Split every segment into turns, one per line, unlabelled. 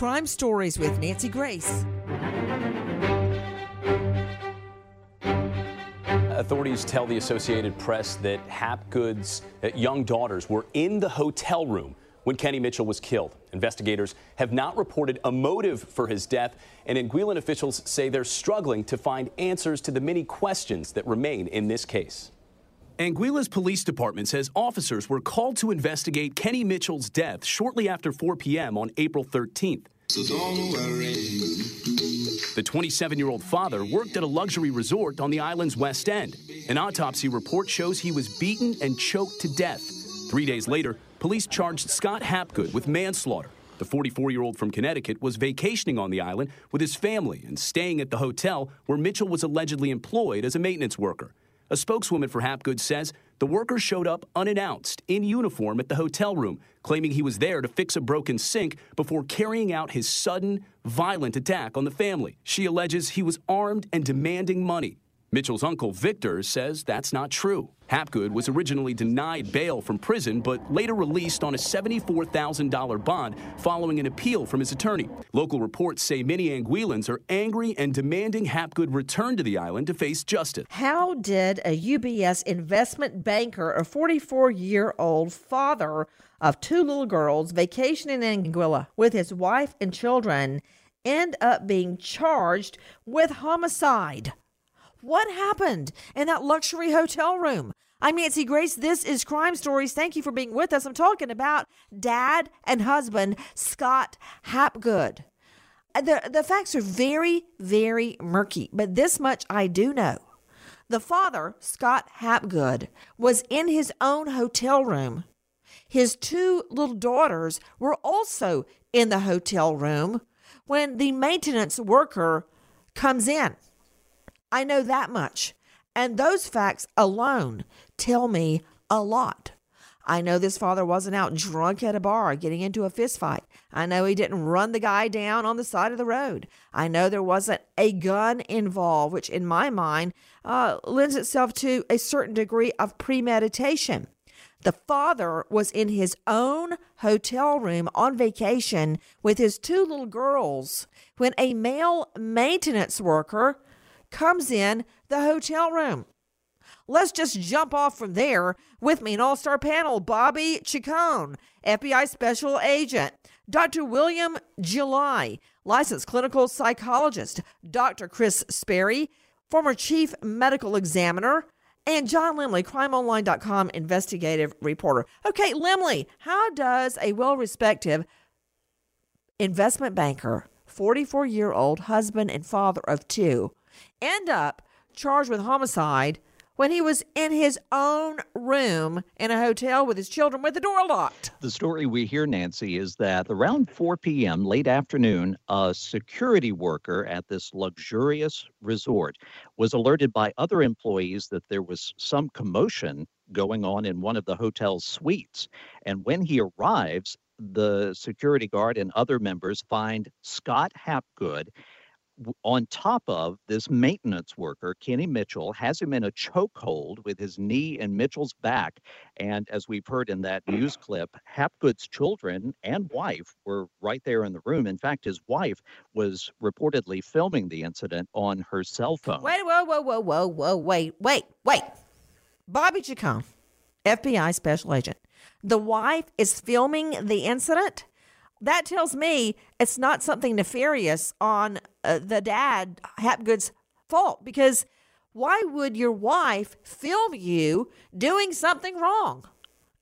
Crime Stories with Nancy Grace.
Authorities tell the Associated Press that Hapgood's young daughters were in the hotel room when Kenny Mitchell was killed. Investigators have not reported a motive for his death, and Anguillan officials say they're struggling to find answers to the many questions that remain in this case. Anguilla's police department says officers were called to investigate Kenny Mitchell's death shortly after 4 p.m. on April 13th. The 27 year old father worked at a luxury resort on the island's west end. An autopsy report shows he was beaten and choked to death. Three days later, police charged Scott Hapgood with manslaughter. The 44 year old from Connecticut was vacationing on the island with his family and staying at the hotel where Mitchell was allegedly employed as a maintenance worker. A spokeswoman for Hapgood says the worker showed up unannounced in uniform at the hotel room, claiming he was there to fix a broken sink before carrying out his sudden, violent attack on the family. She alleges he was armed and demanding money. Mitchell's uncle Victor says that's not true. Hapgood was originally denied bail from prison, but later released on a $74,000 bond following an appeal from his attorney. Local reports say many Anguillans are angry and demanding Hapgood return to the island to face justice.
How did a UBS investment banker, a 44 year old father of two little girls, vacationing in Anguilla with his wife and children, end up being charged with homicide? What happened in that luxury hotel room? I'm Nancy Grace. This is Crime Stories. Thank you for being with us. I'm talking about dad and husband, Scott Hapgood. Uh, the, the facts are very, very murky, but this much I do know. The father, Scott Hapgood, was in his own hotel room. His two little daughters were also in the hotel room when the maintenance worker comes in. I know that much. And those facts alone tell me a lot. I know this father wasn't out drunk at a bar getting into a fistfight. I know he didn't run the guy down on the side of the road. I know there wasn't a gun involved, which in my mind uh, lends itself to a certain degree of premeditation. The father was in his own hotel room on vacation with his two little girls when a male maintenance worker comes in the hotel room. Let's just jump off from there with me an all star panel Bobby Chacon, FBI Special Agent, Dr. William July, licensed clinical psychologist, Dr. Chris Sperry, former chief medical examiner, and John Lemley, crimeonline.com investigative reporter. Okay, Lemley, how does a well respected investment banker, 44 year old husband and father of two, end up charged with homicide when he was in his own room in a hotel with his children with the door locked.
The story we hear, Nancy, is that around 4 p.m., late afternoon, a security worker at this luxurious resort was alerted by other employees that there was some commotion going on in one of the hotel's suites. And when he arrives, the security guard and other members find Scott Hapgood on top of this maintenance worker, Kenny Mitchell, has him in a chokehold with his knee in Mitchell's back. And as we've heard in that news clip, Hapgood's children and wife were right there in the room. In fact, his wife was reportedly filming the incident on her cell phone.
Wait, whoa, whoa, whoa, whoa, whoa, wait, wait, wait. Bobby Chacon, FBI special agent. The wife is filming the incident. That tells me it's not something nefarious on uh, the dad, Hapgood's fault, because why would your wife film you doing something wrong?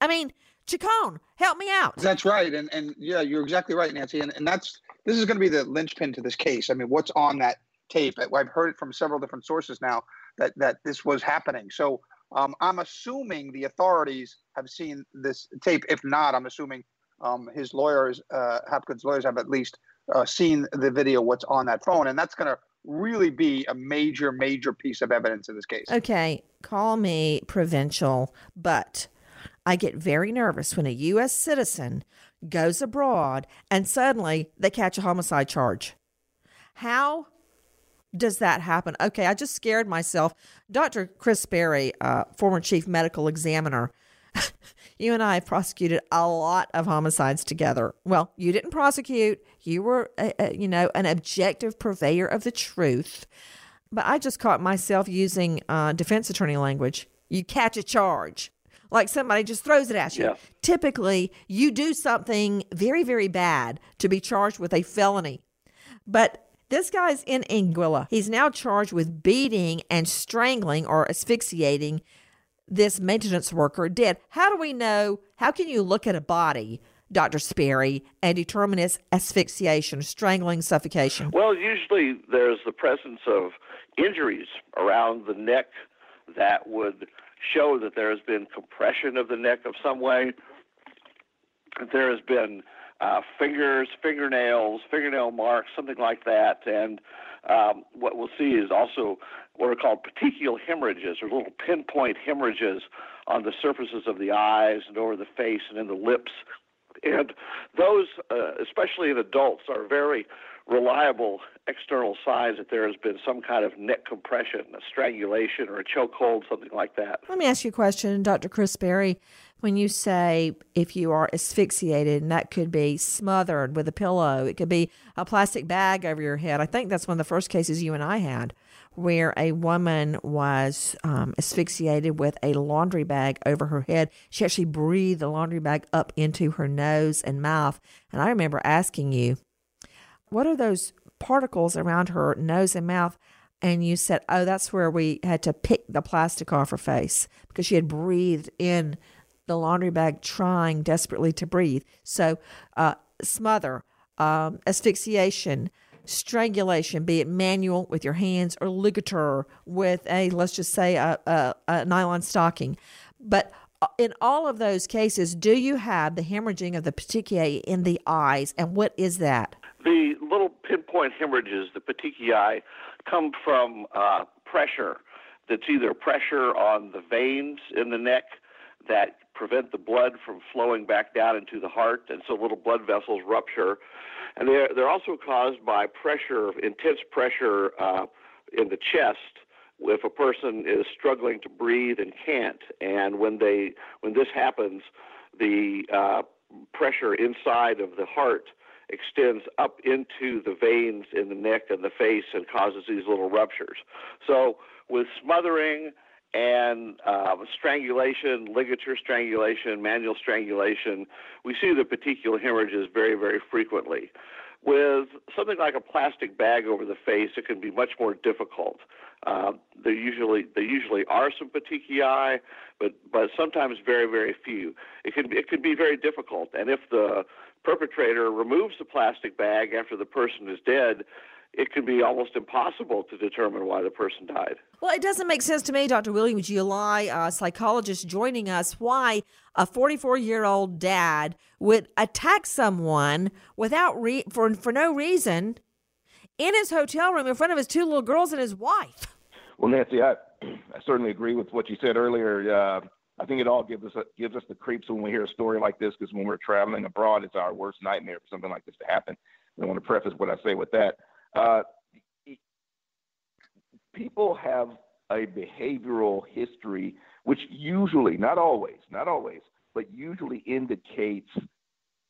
I mean, Chacon, help me out.
That's right. And and yeah, you're exactly right, Nancy. And and that's this is going to be the linchpin to this case. I mean, what's on that tape? I've heard it from several different sources now that that this was happening. So um, I'm assuming the authorities have seen this tape. If not, I'm assuming um, his lawyers, uh, Hapgood's lawyers, have at least uh, seen the video, what's on that phone, and that's going to really be a major, major piece of evidence in this case.
Okay, call me provincial, but I get very nervous when a U.S. citizen goes abroad and suddenly they catch a homicide charge. How does that happen? Okay, I just scared myself. Dr. Chris Sperry, uh, former chief medical examiner, you and I have prosecuted a lot of homicides together. Well, you didn't prosecute. You were, a, a, you know, an objective purveyor of the truth. But I just caught myself using uh, defense attorney language. You catch a charge, like somebody just throws it at you.
Yeah.
Typically, you do something very, very bad to be charged with a felony. But this guy's in Anguilla. He's now charged with beating and strangling or asphyxiating this maintenance worker dead. How do we know? How can you look at a body, Dr. Sperry, and determine its asphyxiation, strangling, suffocation?
Well, usually there's the presence of injuries around the neck that would show that there has been compression of the neck of some way. There has been uh, fingers, fingernails, fingernail marks, something like that. And um, what we'll see is also what are called petechial hemorrhages, or little pinpoint hemorrhages on the surfaces of the eyes and over the face and in the lips. And those, uh, especially in adults, are very reliable external signs that there has been some kind of neck compression, a strangulation, or a chokehold, something like that.
Let me ask you a question, Dr. Chris Sperry. When you say if you are asphyxiated, and that could be smothered with a pillow, it could be a plastic bag over your head. I think that's one of the first cases you and I had where a woman was um, asphyxiated with a laundry bag over her head. She actually breathed the laundry bag up into her nose and mouth. And I remember asking you, what are those particles around her nose and mouth? And you said, oh, that's where we had to pick the plastic off her face because she had breathed in the laundry bag, trying desperately to breathe. So, uh, smother, um, asphyxiation, strangulation, be it manual with your hands or ligature with a, let's just say, a, a, a nylon stocking. But uh, in all of those cases, do you have the hemorrhaging of the petechiae in the eyes? And what is that?
The little pinpoint hemorrhages, the petechiae, come from uh, pressure. That's either pressure on the veins in the neck that prevent the blood from flowing back down into the heart, and so little blood vessels rupture. And they're, they're also caused by pressure, intense pressure uh, in the chest if a person is struggling to breathe and can't. And when they when this happens, the uh, pressure inside of the heart extends up into the veins in the neck and the face and causes these little ruptures. So, with smothering and uh, strangulation, ligature strangulation, manual strangulation, we see the petechial hemorrhages very, very frequently. With something like a plastic bag over the face, it can be much more difficult. Uh, there usually there usually are some petechiae, but but sometimes very very few. It can it can be very difficult, and if the perpetrator removes the plastic bag after the person is dead, it can be almost impossible to determine why the person died.
Well, it doesn't make sense to me, Dr. William July, a psychologist joining us, why a 44 year old dad would attack someone without re- for, for no reason in his hotel room in front of his two little girls and his wife.
Well, Nancy, I, I certainly agree with what you said earlier. Uh, I think it all gives us gives us the creeps when we hear a story like this because when we're traveling abroad, it's our worst nightmare for something like this to happen. I want to preface what I say with that. Uh, people have a behavioral history, which usually, not always, not always, but usually indicates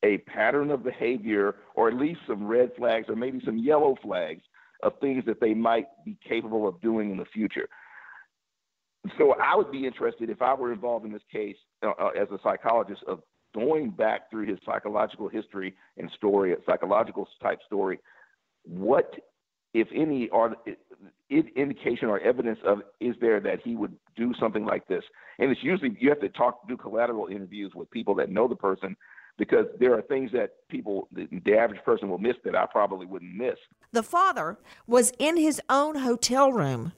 a pattern of behavior or at least some red flags or maybe some yellow flags of things that they might be capable of doing in the future. So I would be interested if I were involved in this case uh, uh, as a psychologist of going back through his psychological history and story, a psychological type story. What, if any, are indication or evidence of is there that he would do something like this? And it's usually you have to talk, do collateral interviews with people that know the person because there are things that people, the, the average person will miss that I probably wouldn't miss.
The father was in his own hotel room.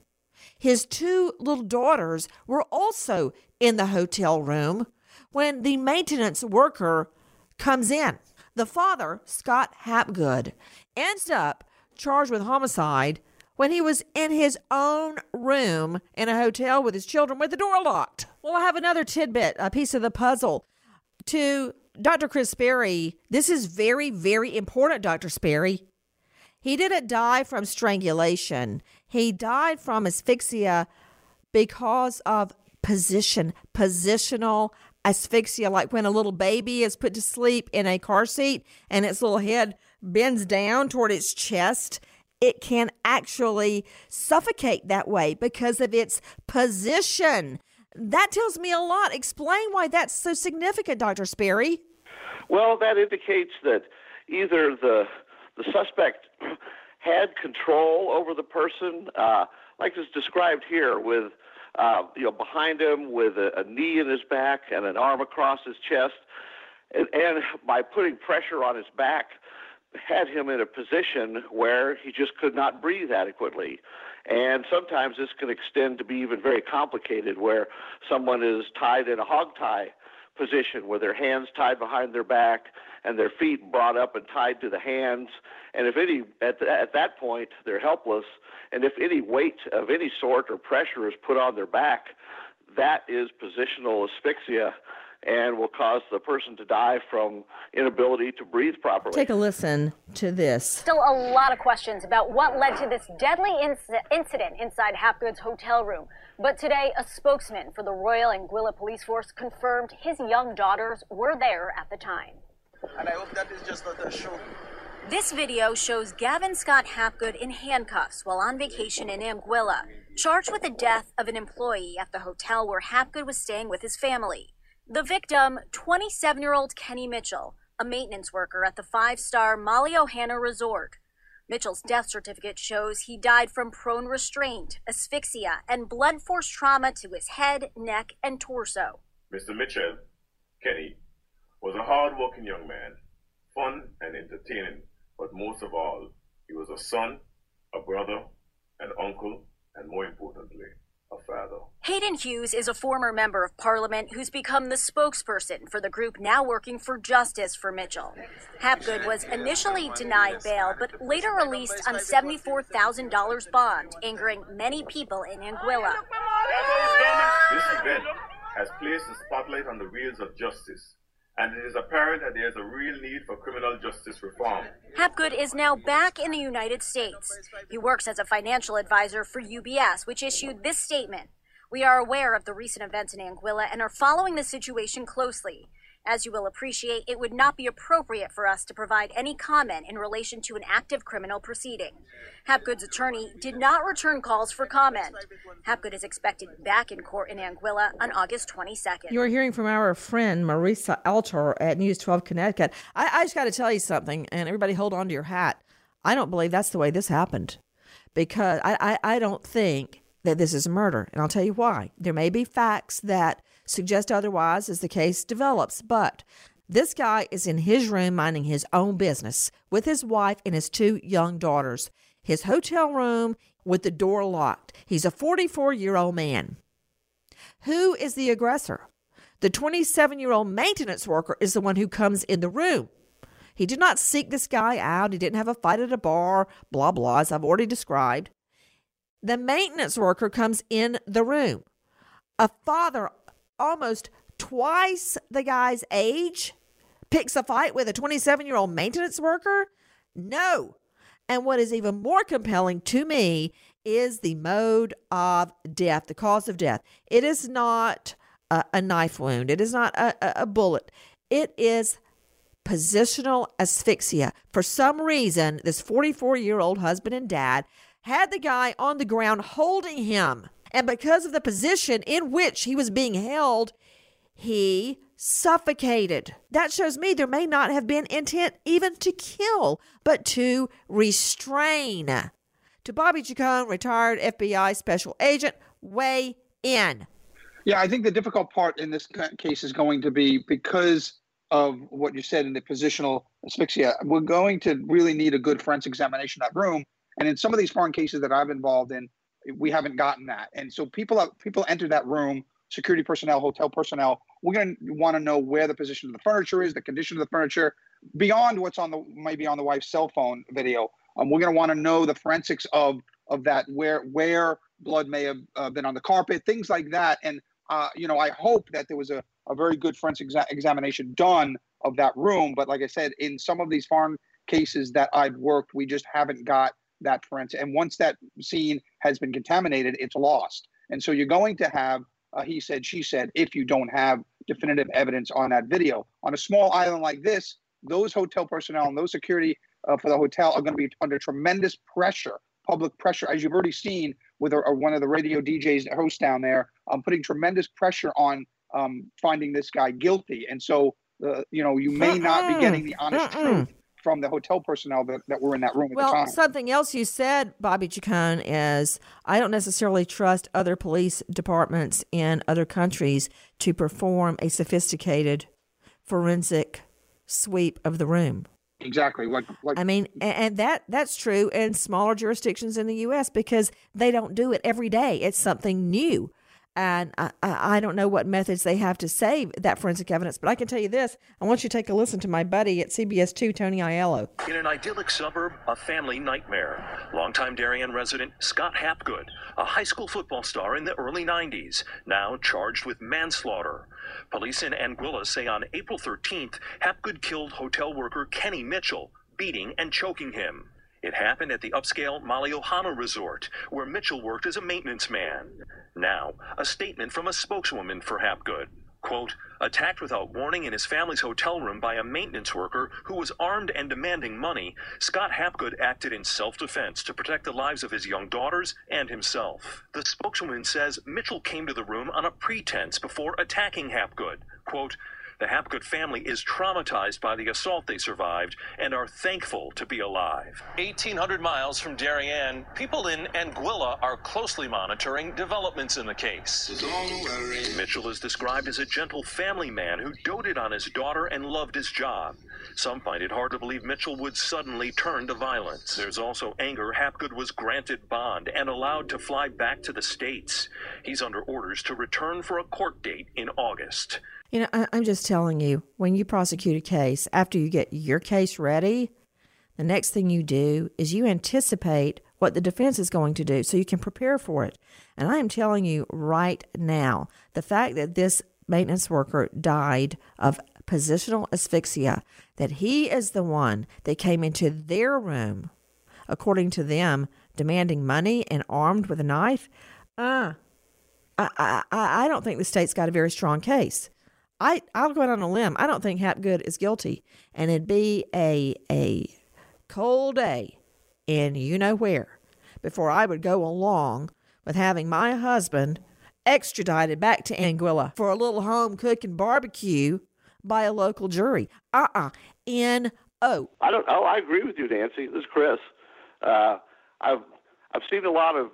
His two little daughters were also in the hotel room when the maintenance worker comes in. The father, Scott Hapgood, ends up charged with homicide when he was in his own room in a hotel with his children with the door locked. Well, I have another tidbit, a piece of the puzzle. To Dr. Chris Sperry, this is very, very important, Dr. Sperry. He didn't die from strangulation. He died from asphyxia because of position, positional asphyxia, like when a little baby is put to sleep in a car seat and its little head bends down toward its chest. It can actually suffocate that way because of its position. That tells me a lot. Explain why that's so significant, Dr. Sperry.
Well, that indicates that either the the suspect had control over the person, uh, like is described here, with uh, you know behind him with a, a knee in his back and an arm across his chest, and, and by putting pressure on his back, had him in a position where he just could not breathe adequately. And sometimes this can extend to be even very complicated, where someone is tied in a hog tie position, where their hands tied behind their back and their feet brought up and tied to the hands. And if any, at, at that point, they're helpless. And if any weight of any sort or pressure is put on their back, that is positional asphyxia and will cause the person to die from inability to breathe properly.
Take a listen to this.
Still a lot of questions about what led to this deadly inc- incident inside Hapgood's hotel room. But today, a spokesman for the Royal Anguilla Police Force confirmed his young daughters were there at the time.
And I hope that is just not a show.
This video shows Gavin Scott Hapgood in handcuffs while on vacation in Anguilla, charged with the death of an employee at the hotel where Hapgood was staying with his family. The victim, 27 year old Kenny Mitchell, a maintenance worker at the five star Malliouhana Resort. Mitchell's death certificate shows he died from prone restraint, asphyxia, and blunt force trauma to his head, neck, and torso.
Mr. Mitchell, Kenny, was a hard working young man, fun and entertaining, but most of all, he was a son, a brother, an uncle, and more importantly.
Haydn Hughes is a former member of parliament who's become the spokesperson for the group now working for justice for Mitchell. Hapgood was initially denied bail, but later released on $74,000 bond, angering many people in Anguilla.
This event has placed the spotlight on the wheels of justice and it is apparent that there is a real need for criminal justice reform.
Hapgood is now back in the United States. He works as a financial advisor for UBS, which issued this statement. We are aware of the recent events in Anguilla and are following the situation closely. As you will appreciate, it would not be appropriate for us to provide any comment in relation to an active criminal proceeding. Hapgood's attorney did not return calls for comment. Hapgood is expected back in court in Anguilla on August 22nd.
You're hearing from our friend Marisa Alter at News 12 Connecticut. I, I just got to tell you something, and everybody hold on to your hat. I don't believe that's the way this happened because I, I, I don't think that this is murder. And I'll tell you why. There may be facts that suggest otherwise as the case develops. But this guy is in his room minding his own business with his wife and his two young daughters. His hotel room with the door locked. He's a 44 year old man. Who is the aggressor? The 27 year old maintenance worker is the one who comes in the room. He did not seek this guy out. He didn't have a fight at a bar, blah, blah, as I've already described. The maintenance worker comes in the room. A father almost twice the guy's age picks a fight with a 27 year old maintenance worker? No. And what is even more compelling to me is the mode of death, the cause of death. It is not a, a knife wound, it is not a, a, a bullet, it is positional asphyxia. For some reason, this 44 year old husband and dad had the guy on the ground holding him And because of the position in which he was being held, he suffocated. That shows me there may not have been intent even to kill, but to restrain. To Bobby Chacon, retired FBI special agent, weigh in.
Yeah, I think the difficult part in this case is going to be because of what you said in the positional asphyxia. We're going to really need a good forensic examination of that room. And in some of these foreign cases that I've involved in, we haven't gotten that. And so people people enter that room, security personnel, hotel personnel. We're going to want to know where the position of the furniture is, the condition of the furniture, beyond what's on the maybe on the wife's cell phone video. Um, we're going to want to know the forensics of of that, where where blood may have uh, been on the carpet, things like that. And uh, you know, I hope that there was a, a very good forensic exa- examination done of that room. But like I said, in some of these foreign cases that I've worked, we just haven't got that forensic. And once that scene has been contaminated, it's lost. And so you're going to have uh, he said, she said, if you don't have definitive evidence on that video. On a small island like this, those hotel personnel and those security uh, for the hotel are going to be under tremendous pressure, public pressure, as you've already seen with one of the radio DJs that hosts down there, um, putting tremendous pressure on um, finding this guy guilty. And so, uh, you know, you may not be getting the honest truth from the hotel personnel that, that were in that room at
well,
the time.
something else you said, Bobby Chacon, is I don't necessarily trust other police departments in other countries to perform a sophisticated forensic sweep of the room.
Exactly. Like, like
I mean, and that that's true in smaller jurisdictions in the U.S. because they don't do it every day. It's something new and I, I don't know what methods they have to save that forensic evidence, but I can tell you this. I want you to take a listen to my buddy at CBS 2, Tony Aiello.
In an idyllic suburb, a family nightmare. Longtime Darien resident Scott Hapgood, a high school football star in the early 90s, now charged with manslaughter. Police in Anguilla say on April 13th, Hapgood killed hotel worker Kenny Mitchell, beating and choking him. It happened at the upscale Malliouhana Resort, where Mitchell worked as a maintenance man. Now, a statement from a spokeswoman for Hapgood. Quote, attacked without warning in his family's hotel room by a maintenance worker who was armed and demanding money, Scott Hapgood acted in self defense to protect the lives of his young daughters and himself. The spokeswoman says Mitchell came to the room on a pretense before attacking Hapgood. Quote, the Hapgood family is traumatized by the assault they survived and are thankful to be alive. 1,800 miles from Darien, people in Anguilla are closely monitoring developments in the case. Mitchell is described as a gentle family man who doted on his daughter and loved his job. Some find it hard to believe Mitchell would suddenly turn to violence. There's also anger. Hapgood was granted bond and allowed to fly back to the States. He's under orders to return for a court date in August.
You know, I, am just telling you, when you prosecute a case, after you get your case ready, the next thing you do is you anticipate what the defense is going to do so you can prepare for it. And I am telling you right now, the fact that this maintenance worker died of positional asphyxia, that he is the one that came into their room, according to them, demanding money and armed with a knife, uh, I, I, I don't think the state's got a very strong case. I I'll go out on a limb. I don't think Hapgood is guilty, and it'd be a a cold day in you know where before I would go along with having my husband extradited back to Anguilla for a little home cooking barbecue by a local jury. Uh uh-uh. uh.
I don't. Oh, I agree with you, Nancy. This is Chris. Uh, I've I've seen a lot of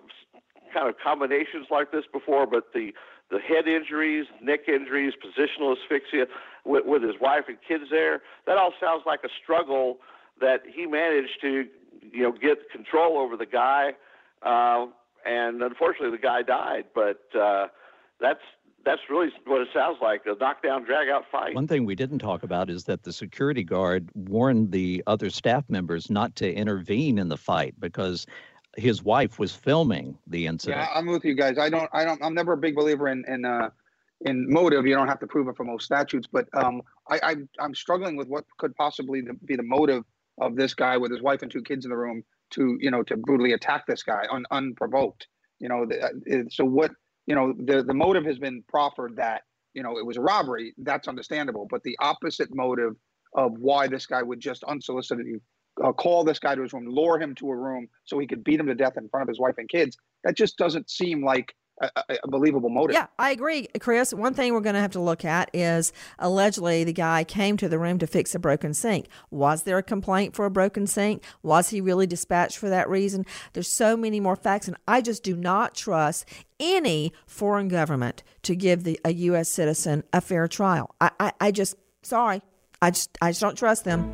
kind of combinations like this before, but the the head injuries, neck injuries, positional asphyxia with, with his wife and kids there. That all sounds like a struggle that he managed to, you know, get control over the guy. Uh, and unfortunately, the guy died. But uh, that's that's really what it sounds like a knockdown, drag out fight.
One thing we didn't talk about is that the security guard warned the other staff members not to intervene in the fight because his wife was filming the incident.
Yeah, I'm with you guys. I don't, I don't, I'm never a big believer in in uh, in motive. You don't have to prove it for most statutes, but um, I, I I'm struggling with what could possibly be the motive of this guy with his wife and two kids in the room to you know to brutally attack this guy un, unprovoked. You know, the, uh, so what? You know, the the motive has been proffered that you know it was a robbery. That's understandable, but the opposite motive of why this guy would just unsolicited uh, call this guy to his room, lure him to a room so he could beat him to death in front of his wife and kids. That just doesn't seem like a, a believable motive.
Yeah, I agree, Chris. One thing we're going to have to look at is allegedly the guy came to the room to fix a broken sink. Was there a complaint for a broken sink? Was he really dispatched for that reason? There's so many more facts, and I just do not trust any foreign government to give the, a U.S. citizen a fair trial. I, I, I just, sorry, I just, I just don't trust them.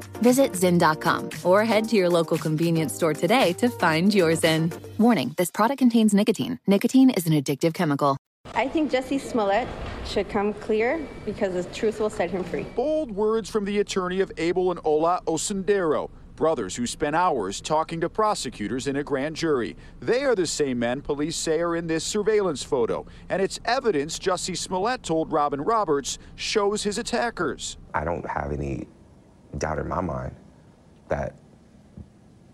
Visit Zyn.com or head to your local convenience store today to find your Zyn. Warning this product contains nicotine. Nicotine is an addictive chemical.
I think Jesse Smollett should come clear because the truth will set him free.
Bold words from the attorney of Abel and Ola Osundairo, brothers who spent hours talking to prosecutors in a grand jury. They are the same men police say are in this surveillance photo, and it's evidence Jussie Smollett told Robin Roberts shows his attackers.
I don't have any doubt in my mind that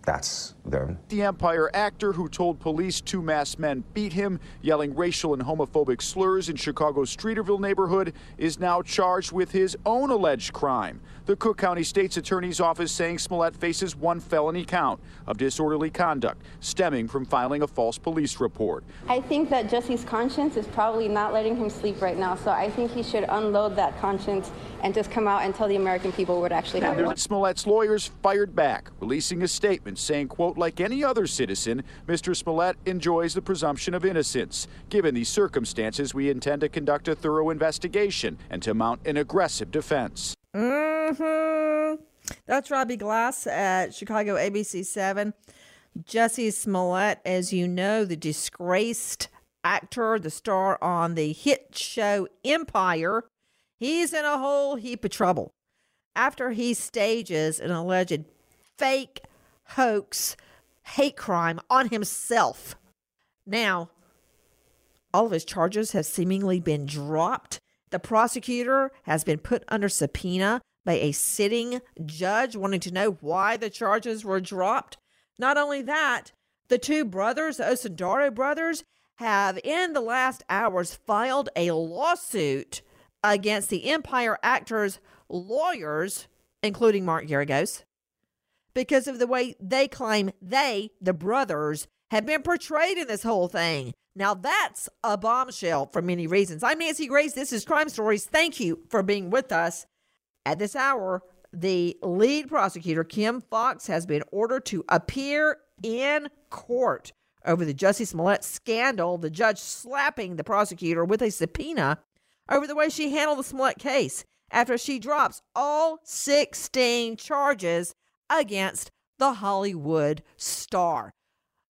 that's them.
The Empire actor who told police two masked men beat him, yelling racial and homophobic slurs in Chicago's Streeterville neighborhood, is now charged with his own alleged crime. The Cook County State's Attorney's Office saying Smollett faces one felony count of disorderly conduct stemming from filing a false police report.
I think that Jesse's conscience is probably not letting him sleep right now, so I think he should unload that conscience and just come out and tell the American people what actually happened.
Smollett's lawyers fired back, releasing a statement saying, quote, like any other citizen, Mr. Smollett enjoys the presumption of innocence. Given these circumstances, we intend to conduct a thorough investigation and to mount an aggressive defense.
Mm-hmm. That's Rob Elgas at Chicago ABC 7. Jesse Smollett, as you know, the disgraced actor, the star on the hit show Empire, he's in a whole heap of trouble after he stages an alleged fake hoax hate crime on himself. Now, all of his charges have seemingly been dropped. The prosecutor has been put under subpoena by a sitting judge wanting to know why the charges were dropped. Not only that, the two brothers, the Osundairo brothers, have in the last hours filed a lawsuit against the Empire actors' lawyers, including Mark Geragos, because of the way they claim they, the brothers, have been portrayed in this whole thing. Now, that's a bombshell for many reasons. I'm Nancy Grace. This is Crime Stories. Thank you for being with us. At this hour, the lead prosecutor, Kim Foxx, has been ordered to appear in court over the Jussie Smollett scandal, the judge slapping the prosecutor with a subpoena over the way she handled the Smollett case after she drops all 16 charges against the Hollywood star.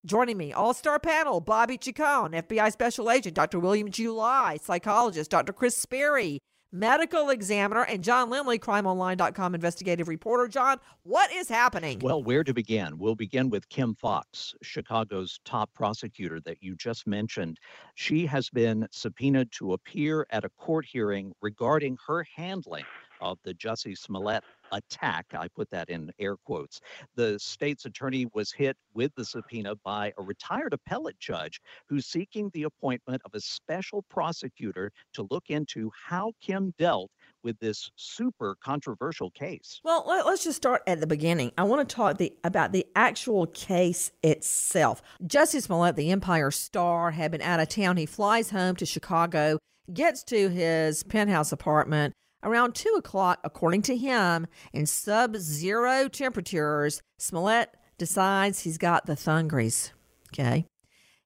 Joining me, all star panel Bobby Chacon, FBI Special Agent, Dr. William July, psychologist, Dr. Chris Sperry, medical examiner, and John Lindley, crimeonline.com investigative reporter. John, what is happening?
Well, where to begin? We'll begin with Kim Foxx, Chicago's top prosecutor that you just mentioned. She has been subpoenaed to appear at a court hearing regarding her handling of the Jussie Smollett attack. I put that in air quotes. The state's attorney was hit with the subpoena by a retired appellate judge who's seeking the appointment of a special prosecutor to look into how Kim dealt with this super controversial case.
Well, let, us just start at the beginning. I want to talk the, about the actual case itself. Jussie Smollett, the Empire star, had been out of town. He flies home to Chicago, gets to his penthouse apartment around 2 o'clock, according to him, in sub zero temperatures. Smollett decides he's got the thungries. Okay.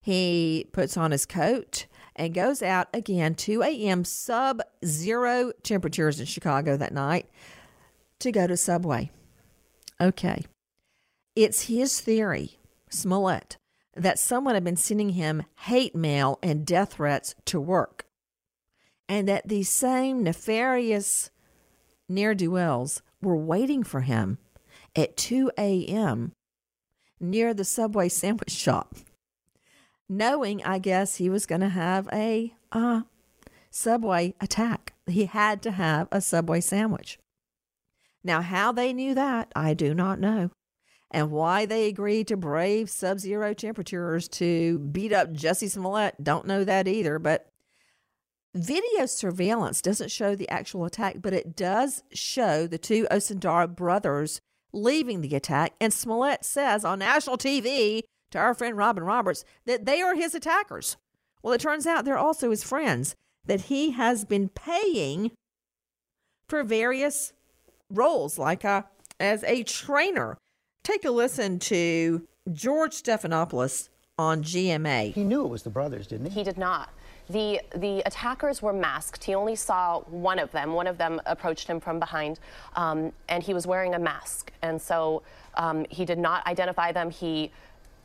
He puts on his coat and goes out again 2 a.m. sub zero temperatures in Chicago that night to go to Subway. Okay. It's his theory, Smollett, that someone had been sending him hate mail and death threats to work, and that these same nefarious ne'er do wells were waiting for him at 2 a.m. near the Subway sandwich shop knowing, I guess, he was going to have a uh, Subway attack. He had to have a Subway sandwich. Now, how they knew that, I do not know. And why they agreed to brave sub zero temperatures to beat up Jussie Smollett, don't know that either. But video surveillance doesn't show the actual attack, but it does show the two Osundairo brothers leaving the attack. And Smollett says on national TV to our friend Robin Roberts that they are his attackers. Well, it turns out they're also his friends that he has been paying for various roles, like a, uh, as a trainer. Take a listen to George Stephanopoulos on GMA.
He knew it was the brothers, didn't he?
He did not. The, the attackers were masked. He only saw one of them. One of them approached him from behind, um, and he was wearing a mask. And so um, he did not identify them. He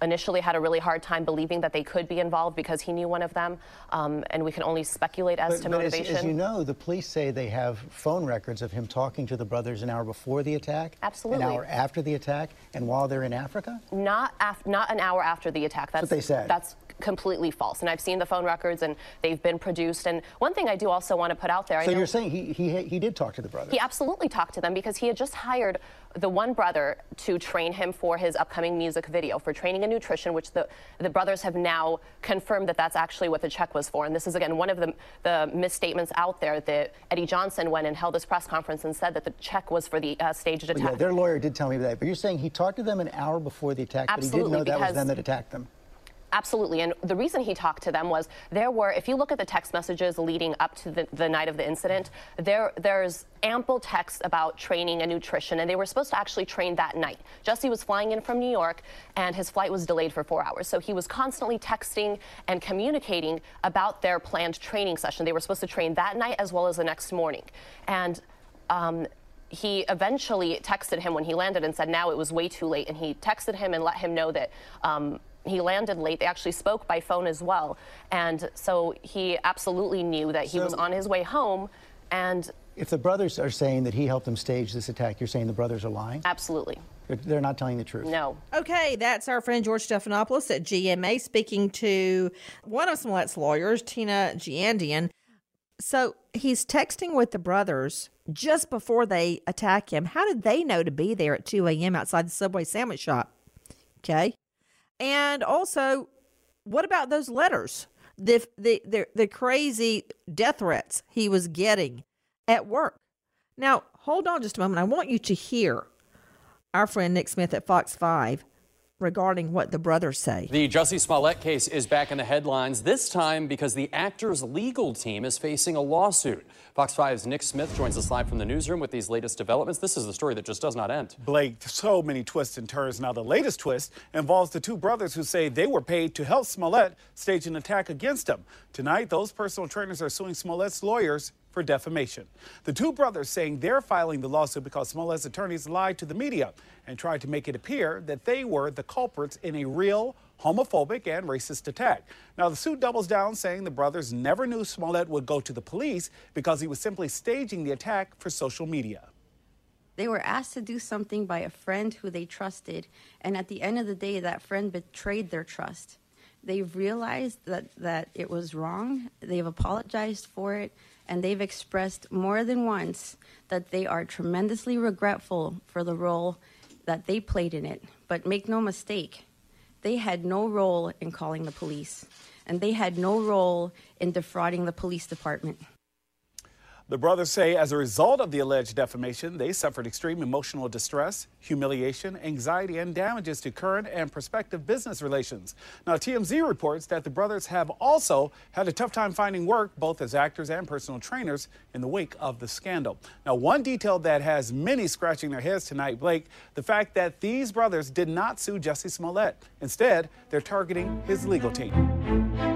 initially had a really hard time believing that they could be involved because he knew one of them, um, and we can only speculate as
but,
to
but
motivation.
As, as, you know, the police say they have phone records of him talking to the brothers an hour before the attack,
absolutely,
an hour after the attack, and while they're in Africa.
Not af- not an hour after the attack.
That's, That's what they said.
That's completely false. And I've seen the phone records, and they've been produced. And one thing I do also want to put out there.
So you're saying he, he he did talk to the brothers?
He absolutely talked to them because he had just hired the one brother to train him for his upcoming music video for training and nutrition, which the the brothers have now confirmed that that's actually what the check was for. And this is again one of the the misstatements out there that Eddie Johnson went and held this press conference and said that the check was for the uh, staged attack.
Well, yeah, their lawyer did tell me that. But you're saying he talked to them an hour before the attack,
absolutely,
but he didn't know that was them that attacked them.
Absolutely. And the reason he talked to them was there were, if you look at the text messages leading up to the, the night of the incident, there there's ample text about training and nutrition, and they were supposed to actually train that night. Jesse was flying in from New York, and his flight was delayed for four hours. So he was constantly texting and communicating about their planned training session. They were supposed to train that night as well as the next morning. And um, he eventually texted him when he landed and said now it was way too late. And he texted him and let him know that um, he landed late. They actually spoke by phone as well. And so he absolutely knew that he so, was on his way home. And
if the brothers are saying that he helped them stage this attack, you're saying the brothers are lying?
Absolutely.
They're, not telling the truth.
No.
Okay, that's our friend George Stephanopoulos at GMA speaking to one of Smollett's lawyers, Tina Glandian. So he's texting with the brothers just before they attack him. How did they know to be there at 2 a.m. outside the Subway sandwich shop? Okay. And also, what about those letters? The, the, the, the crazy death threats he was getting at work. Now, hold on just a moment. I want you to hear our friend Nick Smith at Fox 5 regarding what the brothers say.
The Jussie Smollett case is back in the headlines, this time because the actor's legal team is facing a lawsuit. Fox 5's Nick Smith joins us live from the newsroom with these latest developments. This is the story that just does not end.
Blake, so many twists and turns. Now, the latest twist involves the two brothers who say they were paid to help Smollett stage an attack against him. Tonight, those personal trainers are suing Smollett's lawyers for defamation. The two brothers saying they're filing the lawsuit because Smollett's attorneys lied to the media and tried to make it appear that they were the culprits in a real homophobic and racist attack. Now, the suit doubles down, saying the brothers never knew Smollett would go to the police because he was simply staging the attack for social media.
They were asked to do something by a friend who they trusted, and at the end of the day, that friend betrayed their trust. They've realized that, that it was wrong. They've apologized for it, and they've expressed more than once that they are tremendously regretful for the role that they played in it. But make no mistake, they had no role in calling the police, and they had no role in defrauding the police department.
The brothers say as a result of the alleged defamation, they suffered extreme emotional distress, humiliation, anxiety, and damages to current and prospective business relations. Now, TMZ reports that the brothers have also had a tough time finding work, both as actors and personal trainers, in the wake of the scandal. Now, one detail that has many scratching their heads tonight, Blake, the fact that these brothers did not sue Jussie Smollett. Instead, they're targeting his legal team.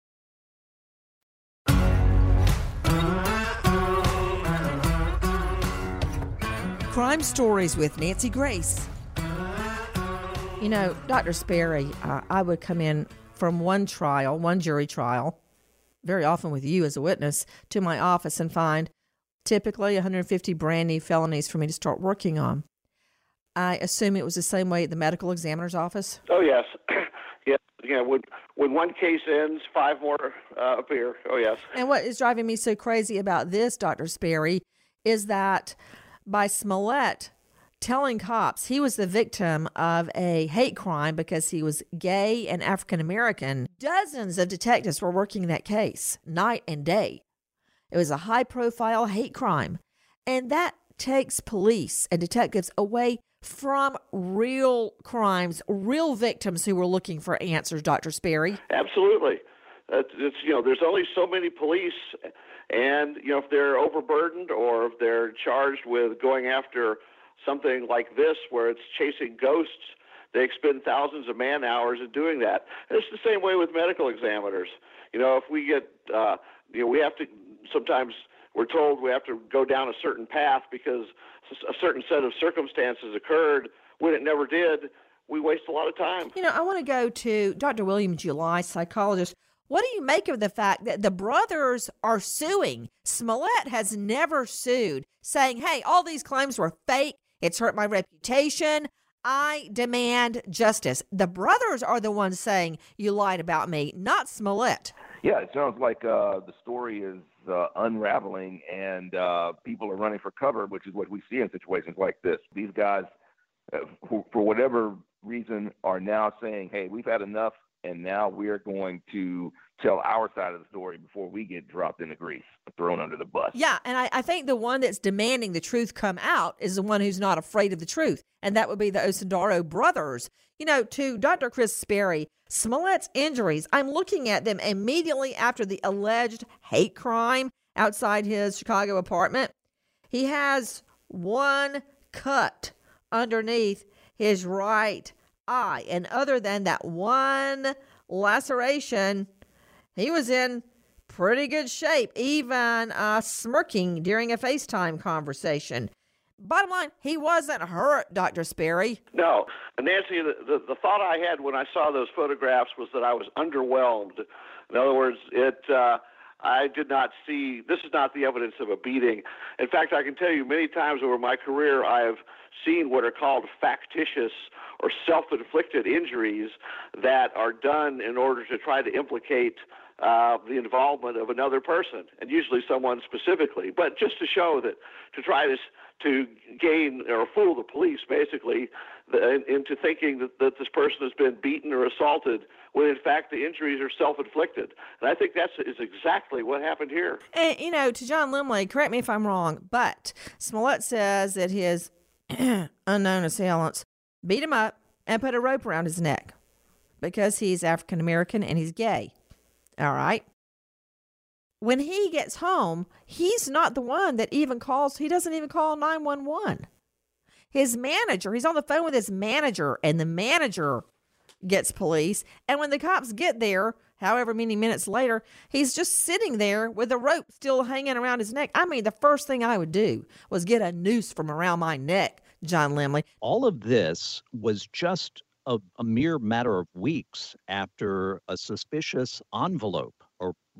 Crime Stories with Nancy Grace. You know, Dr. Sperry, uh, I would come in from one trial, one jury trial, very often with you as a witness, to my office and find typically 150 brand new felonies for me to start working on. I assume it was the same way at the medical examiner's office.
Oh yes, yeah. You know, when when one case ends, five more uh, appear. Oh yes.
And what is driving me so crazy about this, Dr. Sperry, is that by Smollett telling cops he was the victim of a hate crime because he was gay and African American, dozens of detectives were working that case night and day. It was a high profile hate crime. And that takes police and detectives away from real crimes, real victims who were looking for answers, Dr. Sperry.
Absolutely. It's, it's you know, there's only so many police, and you know, if they're overburdened or if they're charged with going after something like this, where it's chasing ghosts, they expend thousands of man hours in doing that. And it's the same way with medical examiners. You know, if we get, uh, you know, we have to sometimes we're told we have to go down a certain path because a certain set of circumstances occurred when it never did. We waste a lot of time.
You know, I want to go to Dr. William July, psychologist. What do you make of the fact that the brothers are suing? Smollett has never sued, saying, hey, all these claims were fake. It's hurt my reputation. I demand justice. The brothers are the ones saying, you lied about me, not Smollett.
Yeah, it sounds like uh, the story is uh, unraveling and uh, people are running for cover, which is what we see in situations like this. These guys, uh, for, for whatever reason, are now saying, hey, we've had enough, and now we're going to tell our side of the story before we get dropped in the grease, thrown under the bus.
Yeah, and I, I think the one that's demanding the truth come out is the one who's not afraid of the truth, and that would be the Osundairo brothers. You know, to Dr. Chris Sperry, Smollett's injuries, I'm looking at them immediately after the alleged hate crime outside his Chicago apartment. He has one cut underneath his right eye. And other than that one laceration, he was in pretty good shape, even uh, smirking during a FaceTime conversation. bottom line, he wasn't hurt, Dr. Sperry.
No, Nancy, the, the, the thought I had when I saw those photographs was that I was underwhelmed. In other words, it. Uh, I did not see. This is not the evidence of a beating. In fact, I can tell you many times over my career, I have seen what are called factitious or self-inflicted injuries that are done in order to try to implicate uh, the involvement of another person, and usually someone specifically. But just to show that, to try to to gain or fool the police, basically, into thinking that, that this person has been beaten or assaulted, when in fact the injuries are self-inflicted. And I think that's is exactly what happened here.
And you know, to John Lemley, correct me if I'm wrong, but Smollett says that his unknown assailants beat him up and put a rope around his neck because he's African American and he's gay. All right. When he gets home, he's not the one that even calls, he doesn't even call 911. His manager, he's on the phone with his manager, and the manager gets police. And when the cops get there, however many minutes later, he's just sitting there with a rope still hanging around his neck. I mean, the first thing I would do was get a noose from around my neck, John Lemley.
All of this was just a, a mere matter of weeks after a suspicious envelope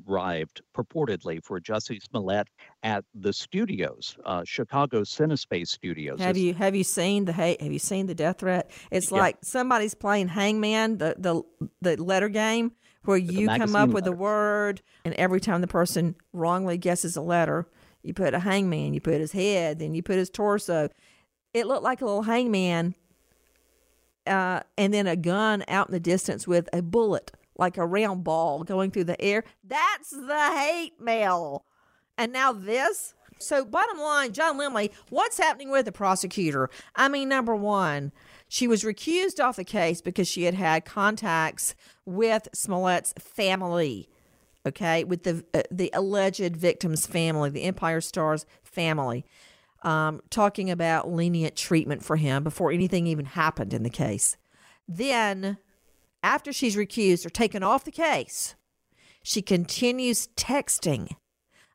arrived purportedly for Jussie Smollett at the studios, uh, Chicago Cinespace Studios.
Have you have you seen the hey, have you seen the death threat? It's
Yeah.
like somebody's playing hangman, the the the letter game where you come up with a word and every time the person wrongly guesses a letter, you put a hangman, you put his head, then you put his torso. It looked like a little hangman uh, and then a gun out in the distance with a bullet, like a round ball going through the air. That's the hate mail. And now this. So, bottom line, John Lemley, what's happening with the prosecutor? I mean, number one, she was recused off the case because she had had contacts with Smollett's family. Okay, with the uh, the alleged victim's family, the Empire Stars family, um, talking about lenient treatment for him before anything even happened in the case. Then, after she's recused or taken off the case, she continues texting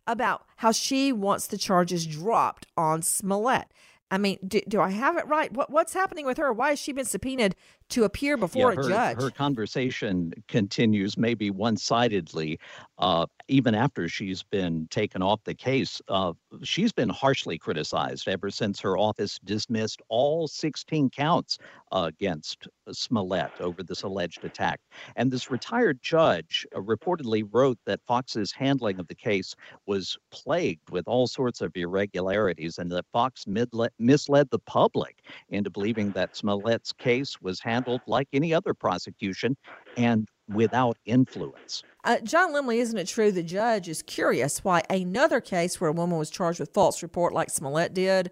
about how she wants the charges dropped on Smollett. I mean, do, do I have it right? What what's happening with her? Why has she been subpoenaed to appear before
Yeah,
a judge?
Her conversation continues maybe one-sidedly, uh, even after she's been taken off the case. Uh, she's been harshly criticized ever since her office dismissed all 16 counts uh, against Smollett over this alleged attack. And this retired judge uh, reportedly wrote that Foxx's handling of the case was plagued with all sorts of irregularities, and that Foxx midle- misled the public into believing that Smollett's case was handled like any other prosecution and without influence.
Uh, John Lemley, isn't it true the judge is curious why another case where a woman was charged with false report, like Smollett did,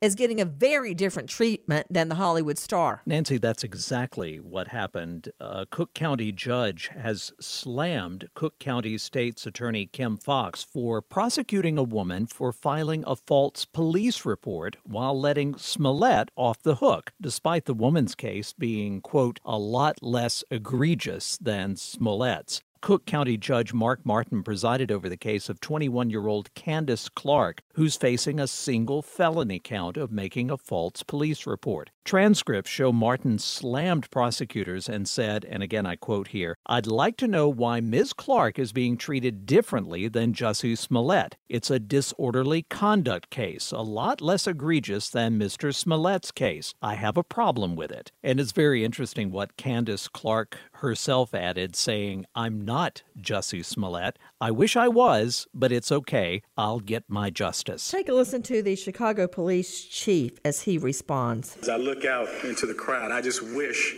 is getting a very different treatment than the Hollywood star?
Nancy, that's exactly what happened. A Cook County judge has slammed Cook County State's Attorney Kim Foxx for prosecuting a woman for filing a false police report while letting Smollett off the hook, despite the woman's case being, quote, a lot less egregious than Smollett's. Cook County Judge Mark Martin presided over the case of 21 year old Candace Clark, who's facing a single felony count of making a false police report. Transcripts show Martin slammed prosecutors and said, and again I quote here, I'd like to know why Ms. Clark is being treated differently than Jussie Smollett. It's a disorderly conduct case, a lot less egregious than Mr. Smollett's case. I have a problem with it. And it's very interesting what Candace Clark herself added, saying, I'm not Jussie Smollett. I wish I was, but it's okay. I'll get my justice.
Take a listen to the Chicago police chief as he responds.
As I look out into the crowd, I just wish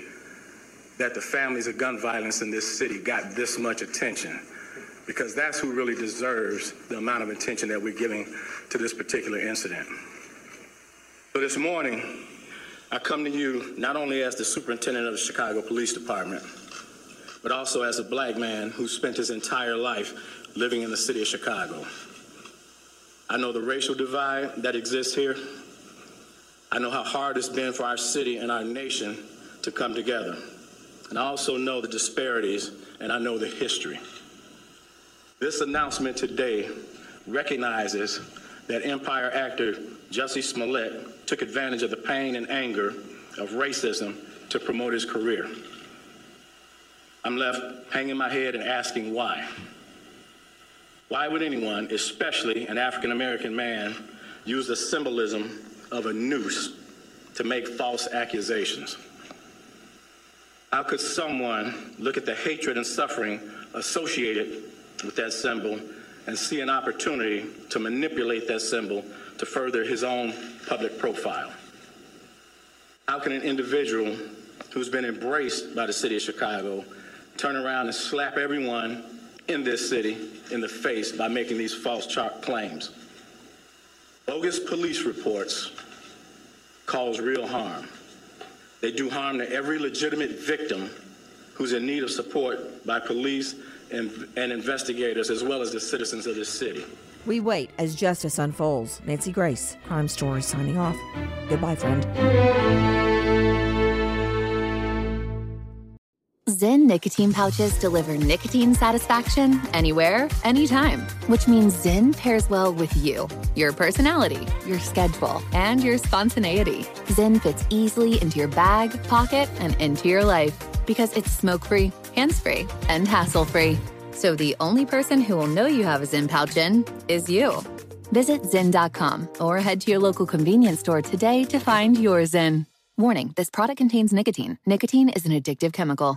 that the families of gun violence in this city got this much attention because that's who really deserves the amount of attention that we're giving to this particular incident. So this morning, I come to you not only as the superintendent of the Chicago Police Department, but also as a black man who spent his entire life living in the city of Chicago. I know the racial divide that exists here. I know how hard it's been for our city and our nation to come together. And I also know the disparities and I know the history. This announcement today recognizes that Empire actor Jussie Smollett took advantage of the pain and anger of racism to promote his career. I'm left hanging my head and asking why. Why would anyone, especially an African American man, use the symbolism of a noose to make false accusations? How could someone look at the hatred and suffering associated with that symbol and see an opportunity to manipulate that symbol to further his own public profile? How can an individual who's been embraced by the city of Chicago turn around and slap everyone in this city in the face by making these false chart claims? Bogus police reports cause real harm. They do harm to every legitimate victim who's in need of support by police and, and investigators as well as the citizens of this city.
We wait as justice unfolds. Nancy Grace, Crime Story, signing off. Goodbye, friend.
Nicotine pouches deliver nicotine satisfaction anywhere, anytime, which means Zyn pairs well with you, your personality, your schedule, and your spontaneity. Zyn fits easily into your bag, pocket, and into your life because it's smoke free, hands free, and hassle free. So the only person who will know you have a Zyn pouch in is you. Visit Zyn.com or head to your local convenience store today to find your Zyn. Warning this product contains nicotine. Nicotine is an addictive chemical.